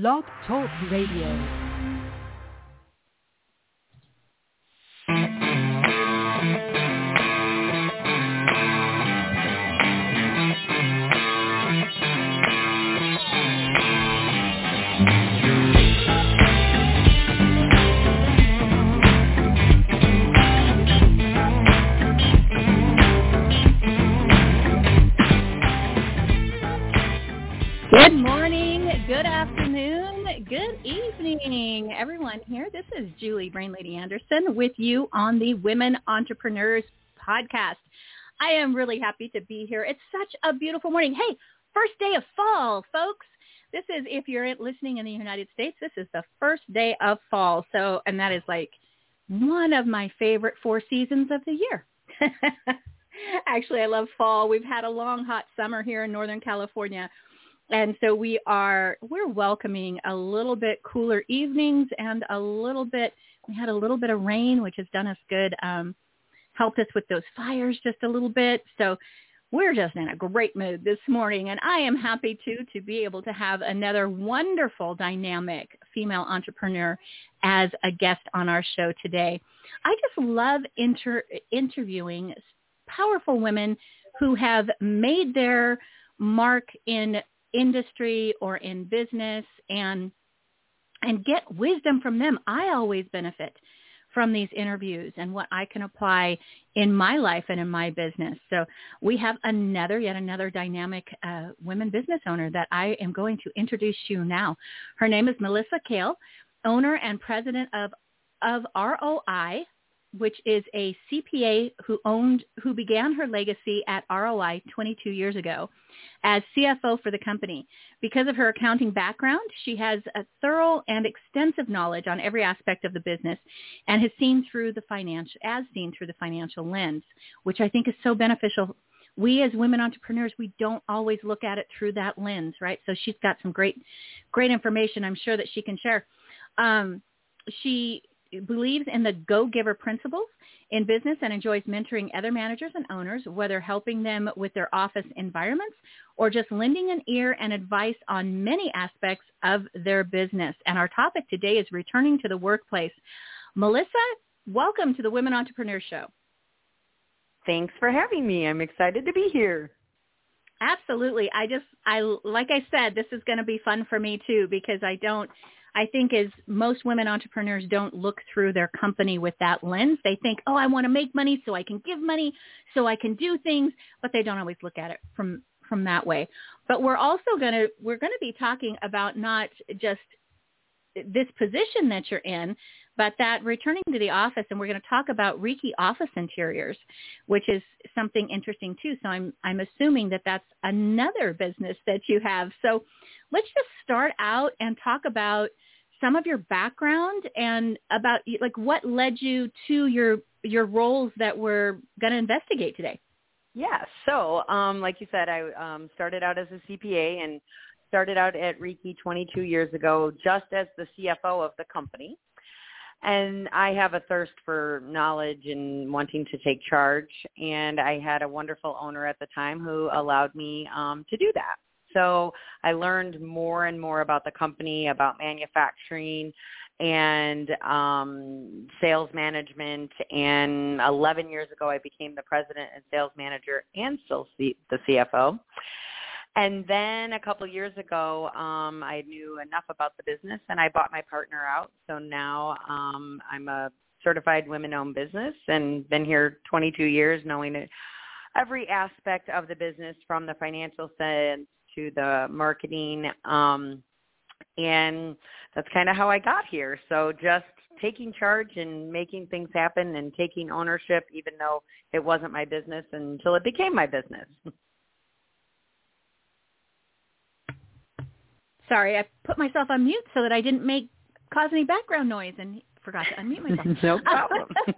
Blog Talk Radio. Good morning, good afternoon, good evening, everyone here. This is Julie Brain Lady Anderson with you on the Women Entrepreneurs podcast. I am really happy to be here. It's such a beautiful morning. Hey, first day of fall, folks. This is, if you're listening in the United States, this is the first day of fall. So, and that is like one of my favorite four seasons of the year. Actually, I love fall. We've had a long, hot summer here in Northern California and so we are we're welcoming a little bit cooler evenings and a little bit we had a little bit of rain which has done us good um helped us with those fires just a little bit. So we're just in a great mood this morning and i am happy to to be able to have another wonderful dynamic female entrepreneur as a guest on our show today. I just love inter- interviewing powerful women who have made their mark in industry or in business and and get wisdom from them. I always benefit from these interviews and what I can apply in my life and in my business. So we have another, yet another dynamic uh, women business owner that I am going to introduce you now. Her name is Melissa Kehl, owner and president of of ROI, which is a CPA who owned, who began her legacy at ROI 22 years ago as CFO for the company. Because of her accounting background, she has a thorough and extensive knowledge on every aspect of the business and has seen through the financial, as seen through the financial lens, which I think is so beneficial. We as women entrepreneurs, we don't always look at it through that lens, right? So she's got some great, great information I'm sure that she can share. Um, she believes in the go-giver principles in business and enjoys mentoring other managers and owners, whether helping them with their office environments or just lending an ear and advice on many aspects of their business. And our topic today is returning to the workplace. Melissa, welcome to the Women Entrepreneur Show. Thanks for having me. I'm excited to be here. Absolutely. I just I like I said this is going to be fun for me too because I don't I think is most women entrepreneurs don't look through their company with that lens. They think, oh, I want to make money so I can give money, so I can do things, but they don't always look at it from from that way. But we're also going to we're going to be talking about not just this position that you're in, but that returning to the office, and we're going to talk about Rieke office interiors, which is something interesting too. So I'm I'm assuming that that's another business that you have. So let's just start out and talk about some of your background and about like what led you to your your roles that we're going to investigate today. Yeah. So, um, like you said, I um, started out as a CPA and started out at Rieke 22 years ago, just as the CFO of the company. And I have a thirst for knowledge and wanting to take charge. And I had a wonderful owner at the time who allowed me um, to do that. So I learned more and more about the company, about manufacturing and um, sales management. And 11 years ago, I became the president and sales manager and still C- the CFO. And then a couple years ago, um, I knew enough about the business and I bought my partner out. So now um, I'm a certified women-owned business and been here 22 years knowing every aspect of the business from the financial sense to the marketing. Um, and that's kind of how I got here. So just taking charge and making things happen and taking ownership, even though it wasn't my business until it became my business. Sorry, I put myself on mute so that I didn't make cause any background noise and forgot to unmute myself. no problem.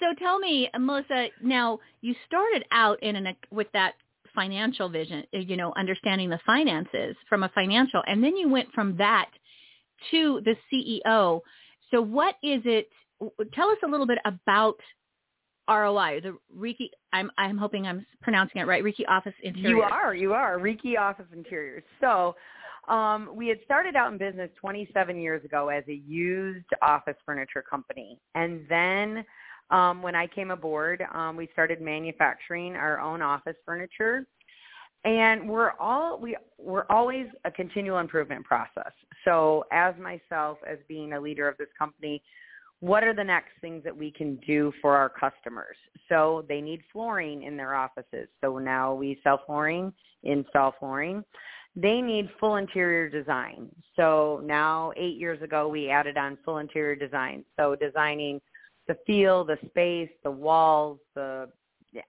so tell me, Melissa, now you started out in an with that financial vision, uh, you know, understanding the finances from a financial, and then you went from that to the CEO. So what is it? Tell us a little bit about ROI, the Rieke. I'm I'm hoping I'm pronouncing it right. Rieke Office Interiors. You are, you are Rieke Office Interiors. So Um, we had started out in business 27 years ago as a used office furniture company. And then um, when I came aboard, um, we started manufacturing our own office furniture. And we're all we we're always a continual improvement process. So as myself as being a leader of this company, what are the next things that we can do for our customers? So they need flooring in their offices. So now we sell flooring, install flooring. They need full interior design. So now 8 years ago we added on full interior design. So designing the feel, the space, the walls, the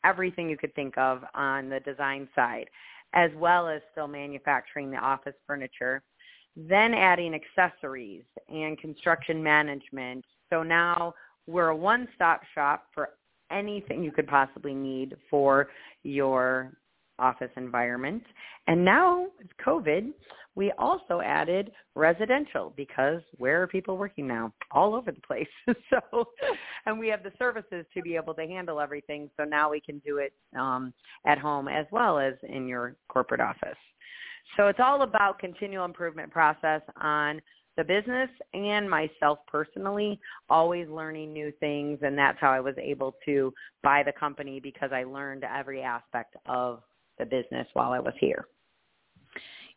everything you could think of on the design side, as well as still manufacturing the office furniture. Then adding accessories and construction management. So now we're a one-stop shop for anything you could possibly need for your office environment. And now with COVID, we also added residential because where are people working now? All over the place. so, and we have the services to be able to handle everything. So now we can do it um, at home as well as in your corporate office. So it's all about continual improvement process on the business and myself personally, always learning new things. And that's how I was able to buy the company because I learned every aspect of the business while I was here.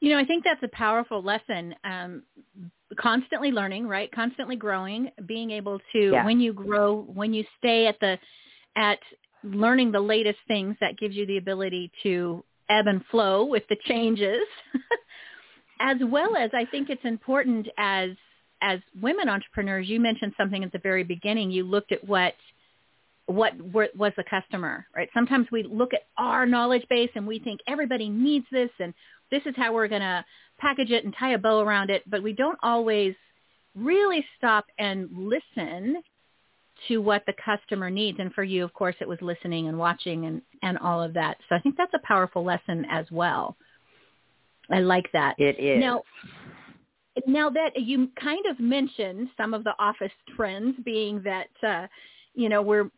You know, I think that's a powerful lesson. Um, constantly learning, right? Constantly growing, being able to yeah. when you grow, when you stay at the at learning the latest things, that gives you the ability to ebb and flow with the changes. as well as I think it's important as as women entrepreneurs, you mentioned something at the very beginning. You looked at what what was the customer, right? Sometimes we look at our knowledge base and we think everybody needs this and this is how we're going to package it and tie a bow around it, but we don't always really stop and listen to what the customer needs. And for you, of course, it was listening and watching and, and all of that. So I think that's a powerful lesson as well. I like that. It is. Now, now that you kind of mentioned some of the office trends being that, uh, you know, we're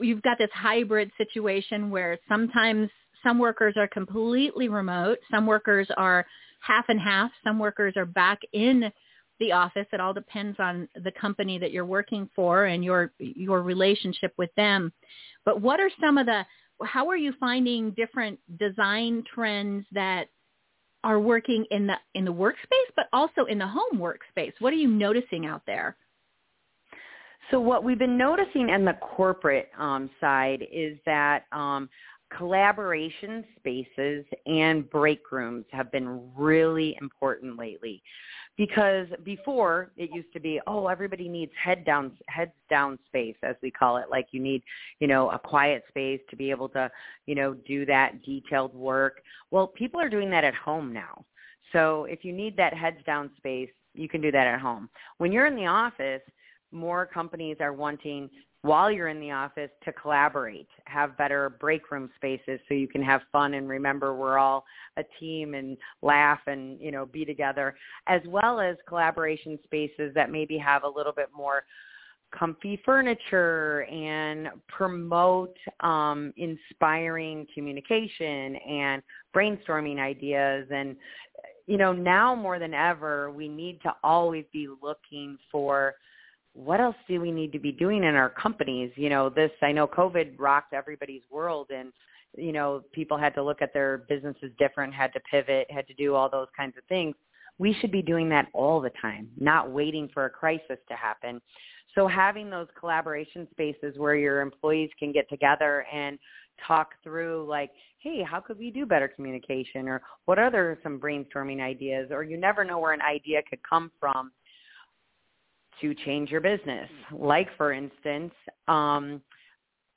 you've got this hybrid situation where sometimes some workers are completely remote, some workers are half and half, some workers are back in the office. It all depends on the company that you're working for and your your relationship with them. But what are some of the how are you finding different design trends that are working in the in the workspace but also in the home workspace? What are you noticing out there? So what we've been noticing in the corporate um, side is that um, collaboration spaces and break rooms have been really important lately. Because before it used to be oh everybody needs head down heads down space as we call it. Like you need you know a quiet space to be able to you know do that detailed work. Well people are doing that at home now. So if you need that heads down space you can do that at home. When you're in the office more companies are wanting while you're in the office to collaborate, have better break room spaces so you can have fun and remember we're all a team and laugh and, you know, be together, as well as collaboration spaces that maybe have a little bit more comfy furniture and promote um, inspiring communication and brainstorming ideas. And you know now more than ever we need to always be looking for what else do we need to be doing in our companies? You know, this, I know COVID rocked everybody's world and, you know, people had to look at their businesses different, had to pivot, had to do all those kinds of things. We should be doing that all the time, not waiting for a crisis to happen. So having those collaboration spaces where your employees can get together and talk through like, hey, how could we do better communication or what other some brainstorming ideas or you never know where an idea could come from to change your business. Like for instance, um,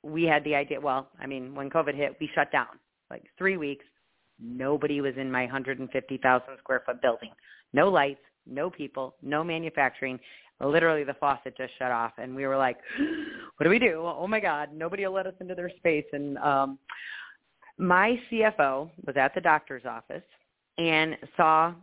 we had the idea. Well, I mean, when COVID hit, we shut down like three weeks. Nobody was in my 150,000 square foot building. No lights, no people, no manufacturing. Literally, the faucet just shut off, and we were like, "What do we do? Oh my God! Nobody will let us into their space." And um, my CFO was at the doctor's office and saw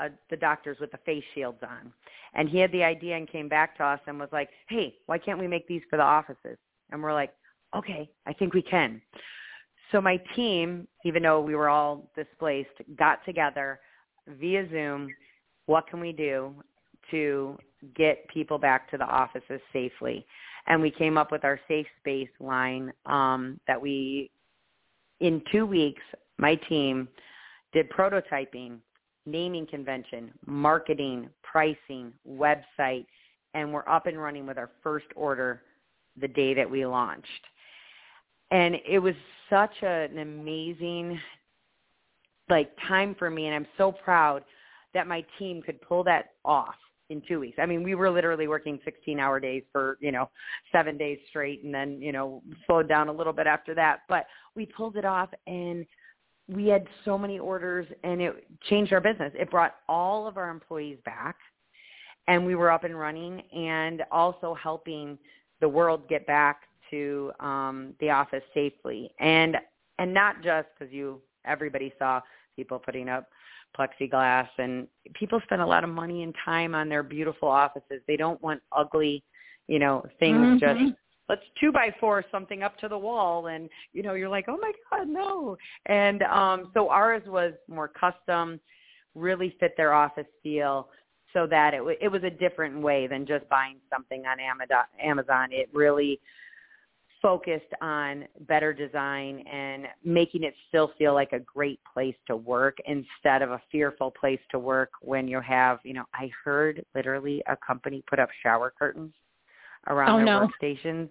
uh, the doctors with the face shields on. And he had the idea and came back to us and was like, hey, why can't we make these for the offices? And we're like, okay, I think we can. So my team, even though we were all displaced, got together, via Zoom, what can we do to get people back to the offices safely? And we came up with our safe space line um, that we, in two weeks, my team did prototyping, naming convention, marketing, pricing, website, and we're up and running with our first order the day that we launched. And it was such a, an amazing like time for me and I'm so proud that my team could pull that off in two weeks. I mean, we were literally working 16 hour days for, you know, seven days straight and then, you know, slowed down a little bit after that. But we pulled it off and we had so many orders and it changed our business. It brought all of our employees back and we were up and running and also helping the world get back to um the office safely. And and not just because you everybody saw people putting up plexiglass and people spend a lot of money and time on their beautiful offices. They don't want ugly, you know, things mm-hmm. just let's two by four something up to the wall and you know, you're like, Oh my God, no and um so ours was more custom, really fit their office feel so that it, w- it was a different way than just buying something on Amazon. It really focused on better design and making it still feel like a great place to work instead of a fearful place to work when you have, you know, I heard literally a company put up shower curtains around oh, their no. workstations.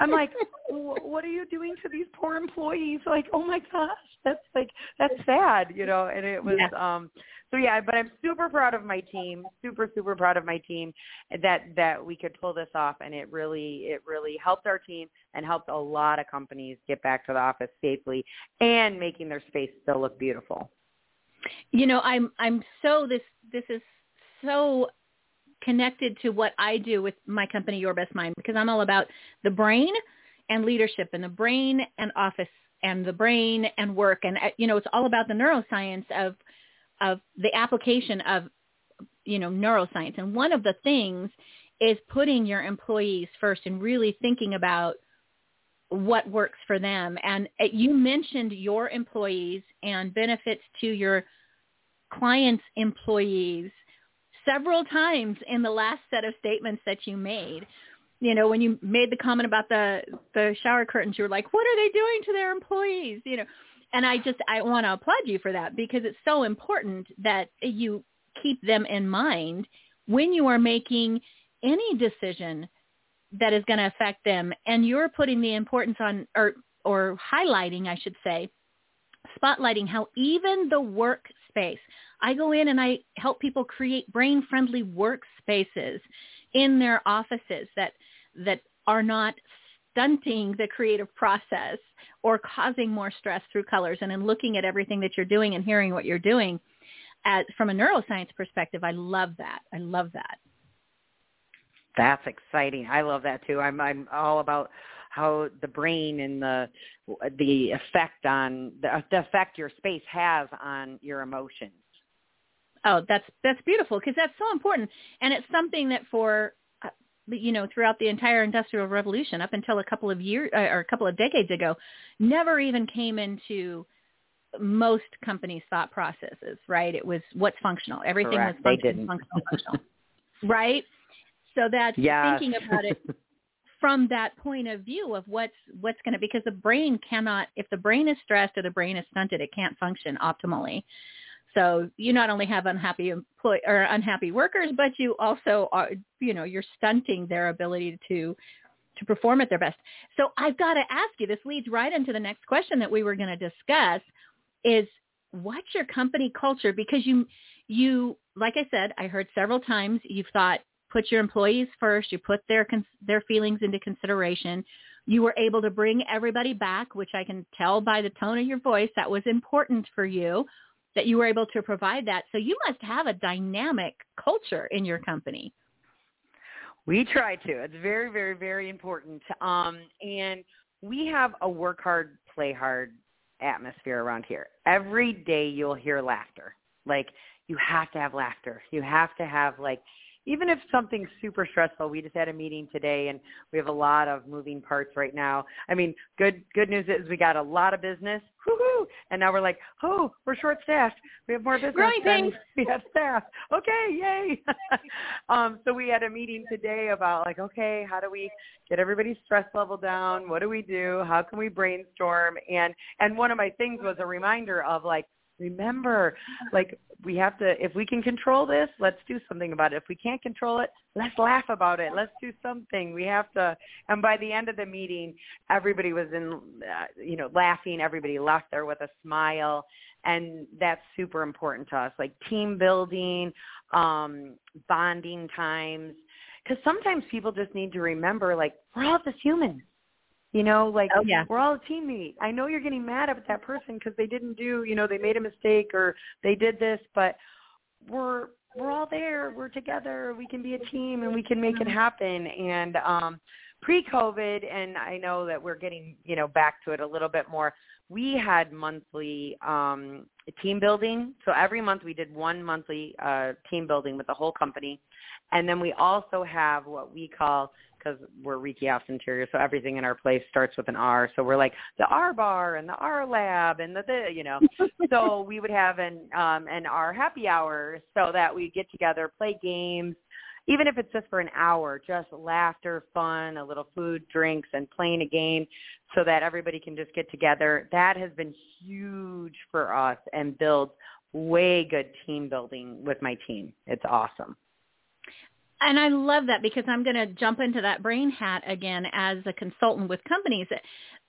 I'm like, what are you doing to these poor employees? Like, oh my gosh, that's like that's sad, you know. And it was, yeah. um so yeah. But I'm super proud of my team, super super proud of my team that that we could pull this off, and it really it really helped our team and helped a lot of companies get back to the office safely and making their space still look beautiful. You know, I'm I'm so this this is so connected to what I do with my company, Your Best Mind, because I'm all about the brain and leadership and the brain and office and the brain and work. And, uh, you know, it's all about the neuroscience of, of the application of, you know, neuroscience. And one of the things is putting your employees first and really thinking about what works for them. And uh, you mentioned your employees and benefits to your clients' employees several times in the last set of statements that you made. You know, when you made the comment about the the shower curtains, you were like, "What are they doing to their employees?" You know, and I just I want to applaud you for that because it's so important that you keep them in mind when you are making any decision that is going to affect them and you're putting the importance on or or highlighting I should say spotlighting how even the workspace I go in and I help people create brain-friendly workspaces in their offices that that are not stunting the creative process or causing more stress through colors. And in looking at everything that you're doing and hearing what you're doing, at, from a neuroscience perspective, I love that. I love that. That's exciting. I love that too. I'm I'm all about how the brain and the the effect on the, the effect your space has on your emotions. Oh, that's that's beautiful because that's so important, and it's something that for uh, you know throughout the entire industrial revolution up until a couple of years uh, or a couple of decades ago, never even came into most companies' thought processes. Right? It was what's functional. Everything Correct. was functional, functional, functional. right? So that's yes. thinking about it from that point of view of what's what's going to because the brain cannot if the brain is stressed or the brain is stunted, it can't function optimally. So you not only have unhappy employee or unhappy workers, but you also are, you know, you're stunting their ability to to perform at their best. So I've got to ask you, this leads right into the next question that we were going to discuss is what's your company culture? Because you, you, like I said, I heard several times you've thought put your employees first, you put their, their feelings into consideration. You were able to bring everybody back, which I can tell by the tone of your voice that was important for you that you were able to provide that. So you must have a dynamic culture in your company. We try to. It's very, very, very important. Um, and we have a work hard, play hard atmosphere around here. Every day you'll hear laughter. Like you have to have laughter. You have to have like even if something's super stressful, we just had a meeting today and we have a lot of moving parts right now. I mean, good good news is we got a lot of business. Woohoo! And now we're like, oh, we're short staffed. We have more business Growing than things. we have staff. Okay, yay. um, so we had a meeting today about like, okay, how do we get everybody's stress level down? What do we do? How can we brainstorm? And and one of my things was a reminder of like remember like we have to if we can control this let's do something about it. If we can't control it let's laugh about it. Let's do something. We have to and by the end of the meeting everybody was in uh, you know laughing. Everybody left there with a smile. And that's super important to us like team building um bonding times. Because sometimes people just need to remember like we're all just humans you know, like Oh, yeah. we're all a teammate. I know you're getting mad at that person because they didn't do, you know, they made a mistake or they did this, but we're we're all there. We're together. We can be a team and we can make it happen. And um pre-COVID, and I know that we're getting, you know, back to it a little bit more. We had monthly um team building. So every month we did one monthly uh team building with the whole company. And then we also have what we call because we're Rieke Ops Interior, so everything in our place starts with an R. So we're like the R bar and the R lab and the, the you know. so we would have an um an R happy hour so that we get together, play games, even if it's just for an hour, just laughter, fun, a little food, drinks, and playing a game so that everybody can just get together. That has been huge for us and builds way good team building with my team. It's awesome. And I love that because I'm going to jump into that brain hat again as a consultant with companies.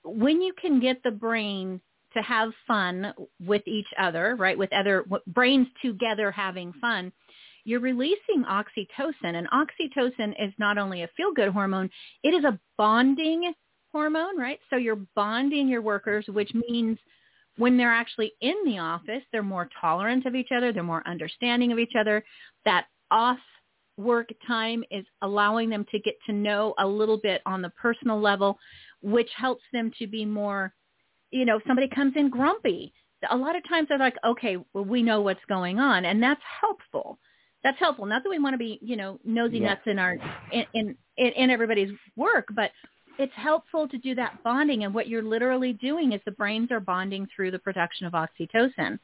When you can get the brain to have fun with each other, right, with other brains together having fun, you're releasing oxytocin. And oxytocin is not only a feel-good hormone, it is a bonding hormone, right? So you're bonding your workers, which means when they're actually in the office, they're more tolerant of each other, they're more understanding of each other. That off work time is allowing them to get to know a little bit on the personal level, which helps them to be more, you know, if somebody comes in grumpy, a lot of times they're like, okay, well, we know what's going on. And that's helpful. That's helpful. Not that we want to be, you know, nosy Yeah. nuts in our, in, in, in everybody's work, but it's helpful to do that bonding. And what you're literally doing is the brains are bonding through the production of oxytocin.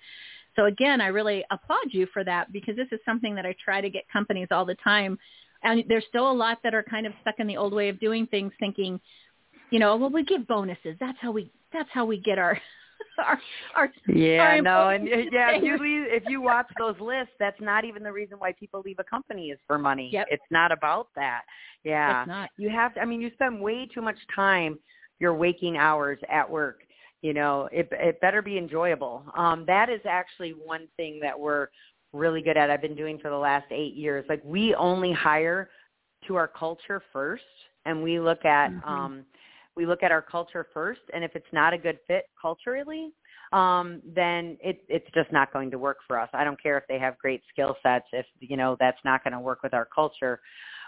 So again, I really applaud you for that because this is something that I try to get companies all the time. And there's still a lot that are kind of stuck in the old way of doing things thinking, you know, well, we give bonuses. That's how we, that's how we get our, our, our, Yeah, our no, and uh, yeah, if you leave, if you watch those lists, that's not even the reason why people leave a company is for money. Yep. It's not about that. Yeah, It's not. you have. To, I mean, you spend way too much time your waking hours at work. You know, it it better be enjoyable. Um, that is actually one thing that we're really good at. I've been doing for the last eight years. Like we only hire to our culture first, and we look at Mhm. um, we look at our culture first, and if it's not a good fit culturally, um, then it, it's just not going to work for us. I don't care if they have great skill sets. If you know that's not going to work with our culture.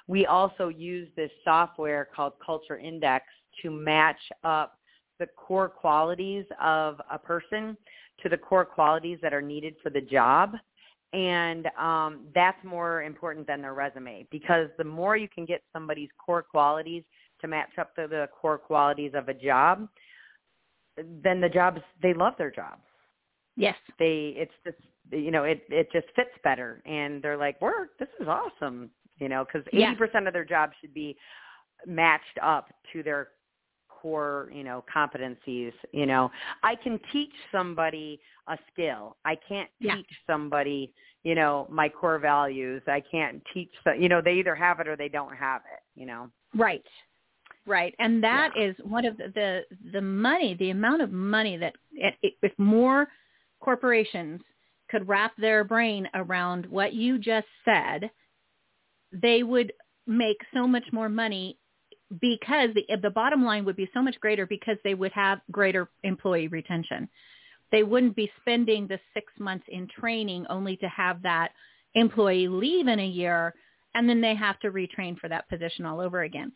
We also use this software called Culture Index to match up the core qualities of a person to the core qualities that are needed for the job. And um, that's more important than their resume because the more you can get somebody's core qualities to match up to the core qualities of a job, then the jobs they love their job. Yes. They it's just you know it it just fits better, and they're like, "Work, this is awesome," you know, because eighty percent of their job should be matched up to their core you know competencies you know i can teach somebody a skill i can't Yeah. teach somebody you know my core values i can't teach you know they either have it or they don't have it you know Right. Right. And that is one of the, the the money, the amount of money that if more corporations could wrap their brain around what you just said, they would make so much more money because the the bottom line would be so much greater because they would have greater employee retention. They wouldn't be spending the 6 months in training only to have that employee leave in a year and then they have to retrain for that position all over again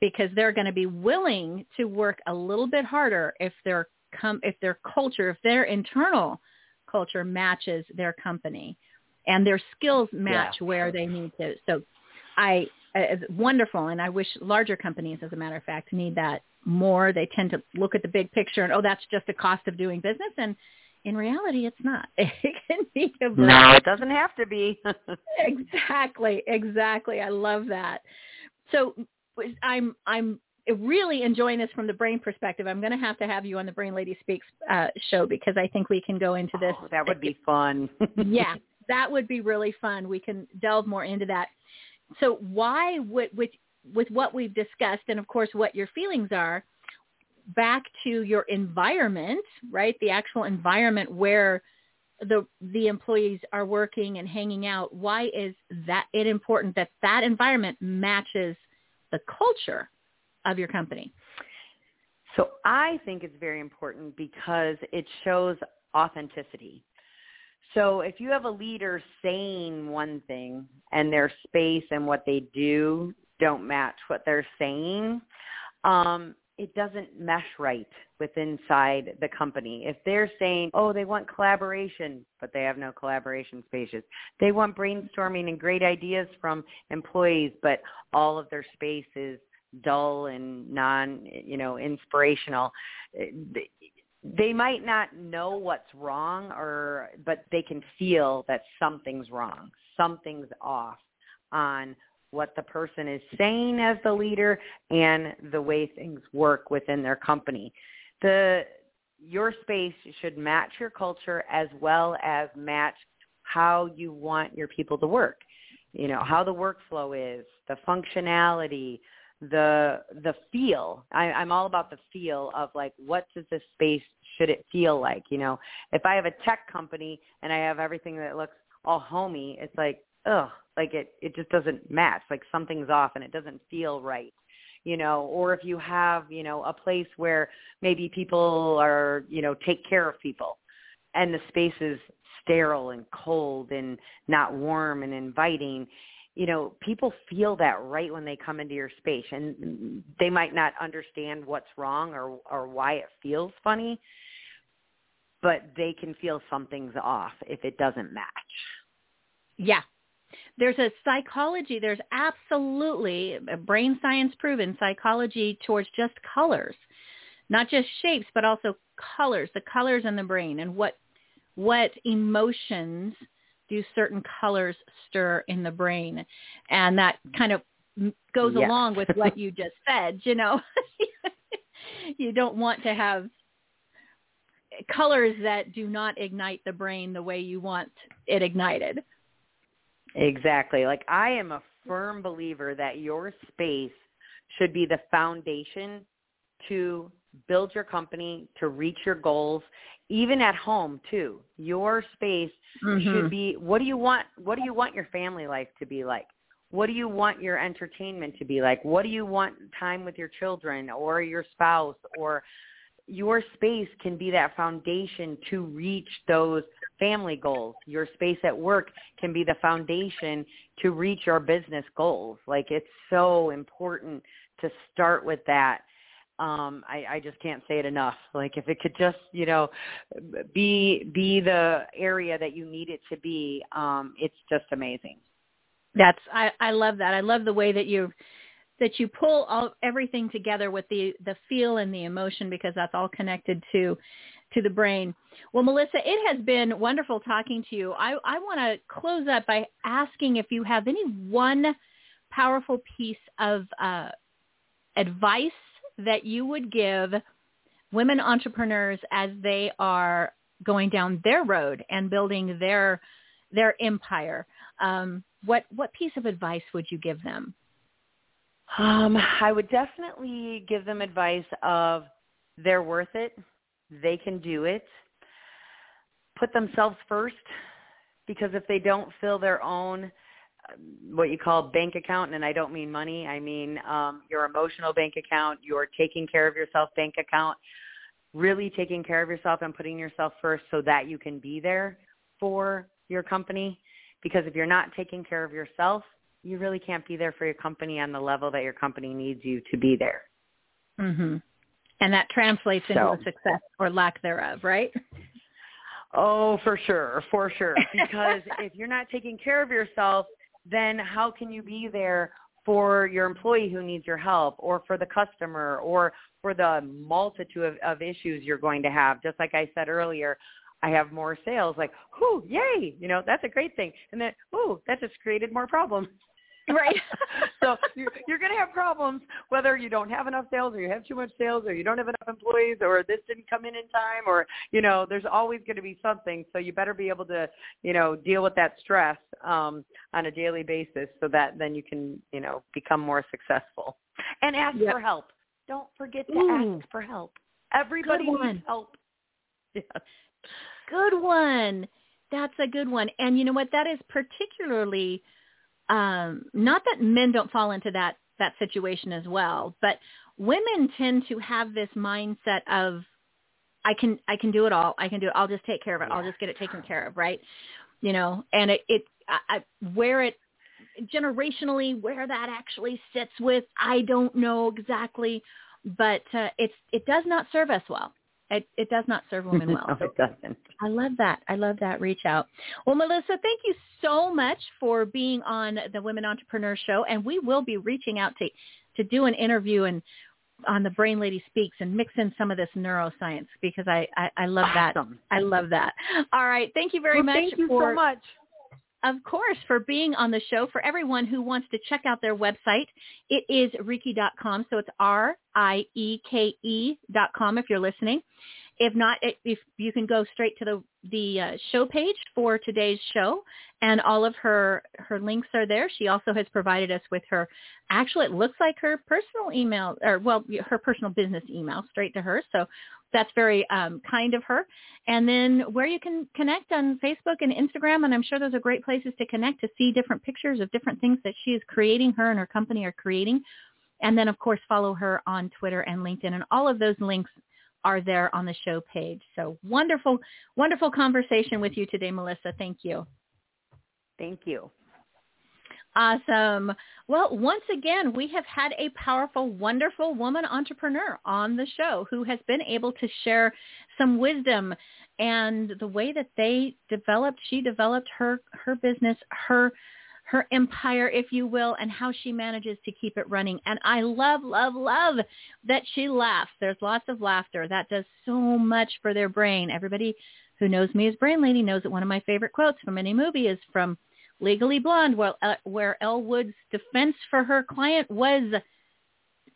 because they're going to be willing to work a little bit harder if their com- if their culture, if their internal culture matches their company and their skills match where they need to. So I it's wonderful, and I wish larger companies, as a matter of fact, need that more. They tend to look at the big picture and oh, that's just the cost of doing business, and in reality, it's not. It can be a no, it doesn't have to be. exactly, exactly. I love that. So I'm I'm really enjoying this from the brain perspective. I'm going to have to have you on the Brain Lady Speaks uh, show because I think we can go into this. Oh, that would be fun. yeah, that would be really fun. We can delve more into that. So why would with with what we've discussed and of course what your feelings are back to your environment, right? The actual environment where the the employees are working and hanging out. Why is that it important that that environment matches the culture of your company? So I think it's very important because it shows authenticity. So if you have a leader saying one thing and their space and what they do don't match what they're saying, um, it doesn't mesh right with inside the company. If they're saying, oh, they want collaboration, but they have no collaboration spaces. They want brainstorming and great ideas from employees, but all of their space is dull and non, you know, inspirational. They might not know what's wrong or, but they can feel that something's wrong. Something's off on what the person is saying as the leader and the way things work within their company. The your space should match your culture as well as match how you want your people to work. You know, how the workflow is, the functionality, the the feel. I, I'm all about the feel of like what does this space should it feel like? You know, if I have a tech company and I have everything that looks all homey, it's like ugh, like it it just doesn't match. Like something's off and it doesn't feel right. You know, or if you have, you know, a place where maybe people are, you know, take care of people and the space is sterile and cold and not warm and inviting, you know, people feel that right when they come into your space and they might not understand what's wrong or or why it feels funny, but they can feel something's off if it doesn't match. Yeah, there's a psychology, there's absolutely brain science proven psychology towards just colors, not just shapes, but also colors, the colors in the brain and what, what emotions do certain colors stir in the brain. And that kind of goes yes. along with what you just said, you know, you don't want to have colors that do not ignite the brain the way you want it ignited. Exactly. Like I am a firm believer that your space should be the foundation to build your company, to reach your goals, even at home too. Your space mm-hmm. should be what do you want what do you want your family life to be like? What do you want your entertainment to be like? What do you want time with your children or your spouse or your space can be that foundation to reach those family goals. Your space at work can be the foundation to reach your business goals. Like it's so important to start with that. Um, I, I just can't say it enough. Like if it could just, you know, be be the area that you need it to be, um, it's just amazing. That's I, I love that. I love the way that you that you pull all everything together with the the feel and the emotion because that's all connected to to the brain. Well, Melissa, it has been wonderful talking to you. I, I want to close up by asking if you have any one powerful piece of uh, advice that you would give women entrepreneurs as they are going down their road and building their their empire. Um, what what piece of advice would you give them? Um, I would definitely give them advice of they're worth it. They can do it. Put themselves first because if they don't fill their own what you call bank account, and I don't mean money, I mean um, your emotional bank account, your taking care of yourself bank account, really taking care of yourself and putting yourself first so that you can be there for your company. Because if you're not taking care of yourself, you really can't be there for your company on the level that your company needs you to be there. Mhm. And that translates into so. success or lack thereof, right? Oh, for sure, for sure. Because if you're not taking care of yourself, then how can you be there for your employee who needs your help or for the customer or for the multitude of, of issues you're going to have. Just like I said earlier, I have more sales, like, whoo, yay, you know, that's a great thing. And then, ooh, that just created more problems. Right. so you're, you're going to have problems whether you don't have enough sales or you have too much sales or you don't have enough employees or this didn't come in in time or, you know, there's always going to be something. So you better be able to, you know, deal with that stress um, on a daily basis so that then you can, you know, become more successful. And ask yep. for help. Don't forget to Ooh. ask for help. Everybody needs help. Yes. Good one. That's a good one. And you know what? That is particularly um, not that men don't fall into that that situation as well, but women tend to have this mindset of I can I can do it all. I can do it. I'll just take care of it. I'll just get it taken care of, right? You know, and it it I, I, where it generationally where that actually sits with I don't know exactly, but uh, it's it does not serve us well. It, it does not serve women well. no, it doesn't. I love that. I love that reach out. Well, Melissa, thank you so much for being on the Women Entrepreneur Show, and we will be reaching out to to do an interview and on the Brain Lady Speaks and mix in some of this neuroscience because I I, I love awesome. that. I love that. All right, thank you very well, much. Thank you for, so much of course, for being on the show. For everyone who wants to check out their website, it is Rieke.com. So it's R-I-E-K-E dot com if you're listening. If not, if you can go straight to the the uh, show page for today's show, and all of her her links are there. She also has provided us with her. Actually, it looks like her personal email, or well, her personal business email straight to her. So that's very um, kind of her. And then where you can connect on Facebook and Instagram, and I'm sure those are great places to connect to see different pictures of different things that she is creating, her and her company are creating. And then, of course, follow her on Twitter and LinkedIn. And all of those links are there on the show page. So wonderful, wonderful conversation with you today, Melissa. Thank you. Thank you. Awesome. Well, once again, we have had a powerful, wonderful woman entrepreneur on the show who has been able to share some wisdom and the way that they developed, she developed her, her business, her her empire, if you will, and how she manages to keep it running. And I love, love, love that she laughs. There's lots of laughter. That does so much for their brain. Everybody who knows me as Brain Lady knows that one of my favorite quotes from any movie is from Legally Blonde, where, uh, where Elle Woods' defense for her client was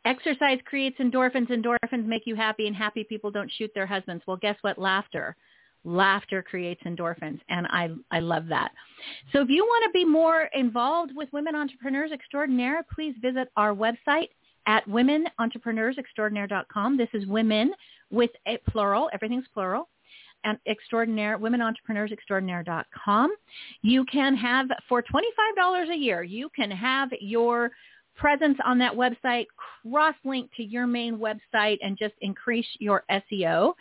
exercise creates endorphins. Endorphins make you happy, and happy people don't shoot their husbands. Well, guess what? Laughter laughter creates endorphins and I, I love that. So if you want to be more involved with Women Entrepreneurs Extraordinaire, please visit our website at womenentrepreneursextraordinaire.com. This is women with a plural, everything's plural, extraordinaire, womenentrepreneursextraordinaire.com. You can have, for $25 a year, you can have your presence on that website cross-link to your main website and just increase your SEO.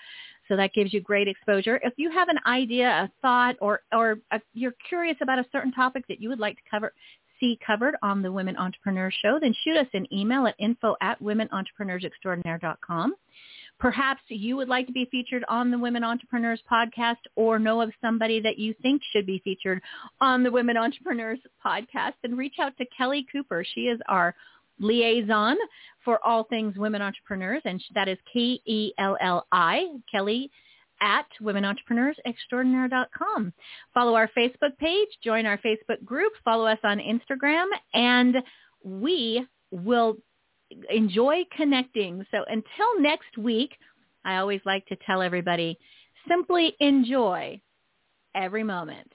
So that gives you great exposure. If you have an idea, a thought, or, or a, you're curious about a certain topic that you would like to cover, see covered on the Women Entrepreneur Show, then shoot us an email at info at womenentrepreneursextraordinaire.com. Perhaps you would like to be featured on the Women Entrepreneurs podcast or know of somebody that you think should be featured on the Women Entrepreneurs podcast, then reach out to Kelli Cooper. She is our liaison for all things women entrepreneurs, and that is K-E-L-L-I, Kelli at womenentrepreneursextraordinaire.com. Follow our Facebook page, join our Facebook group, follow us on Instagram, and we will enjoy connecting. So until next week, I always like to tell everybody, simply enjoy every moment.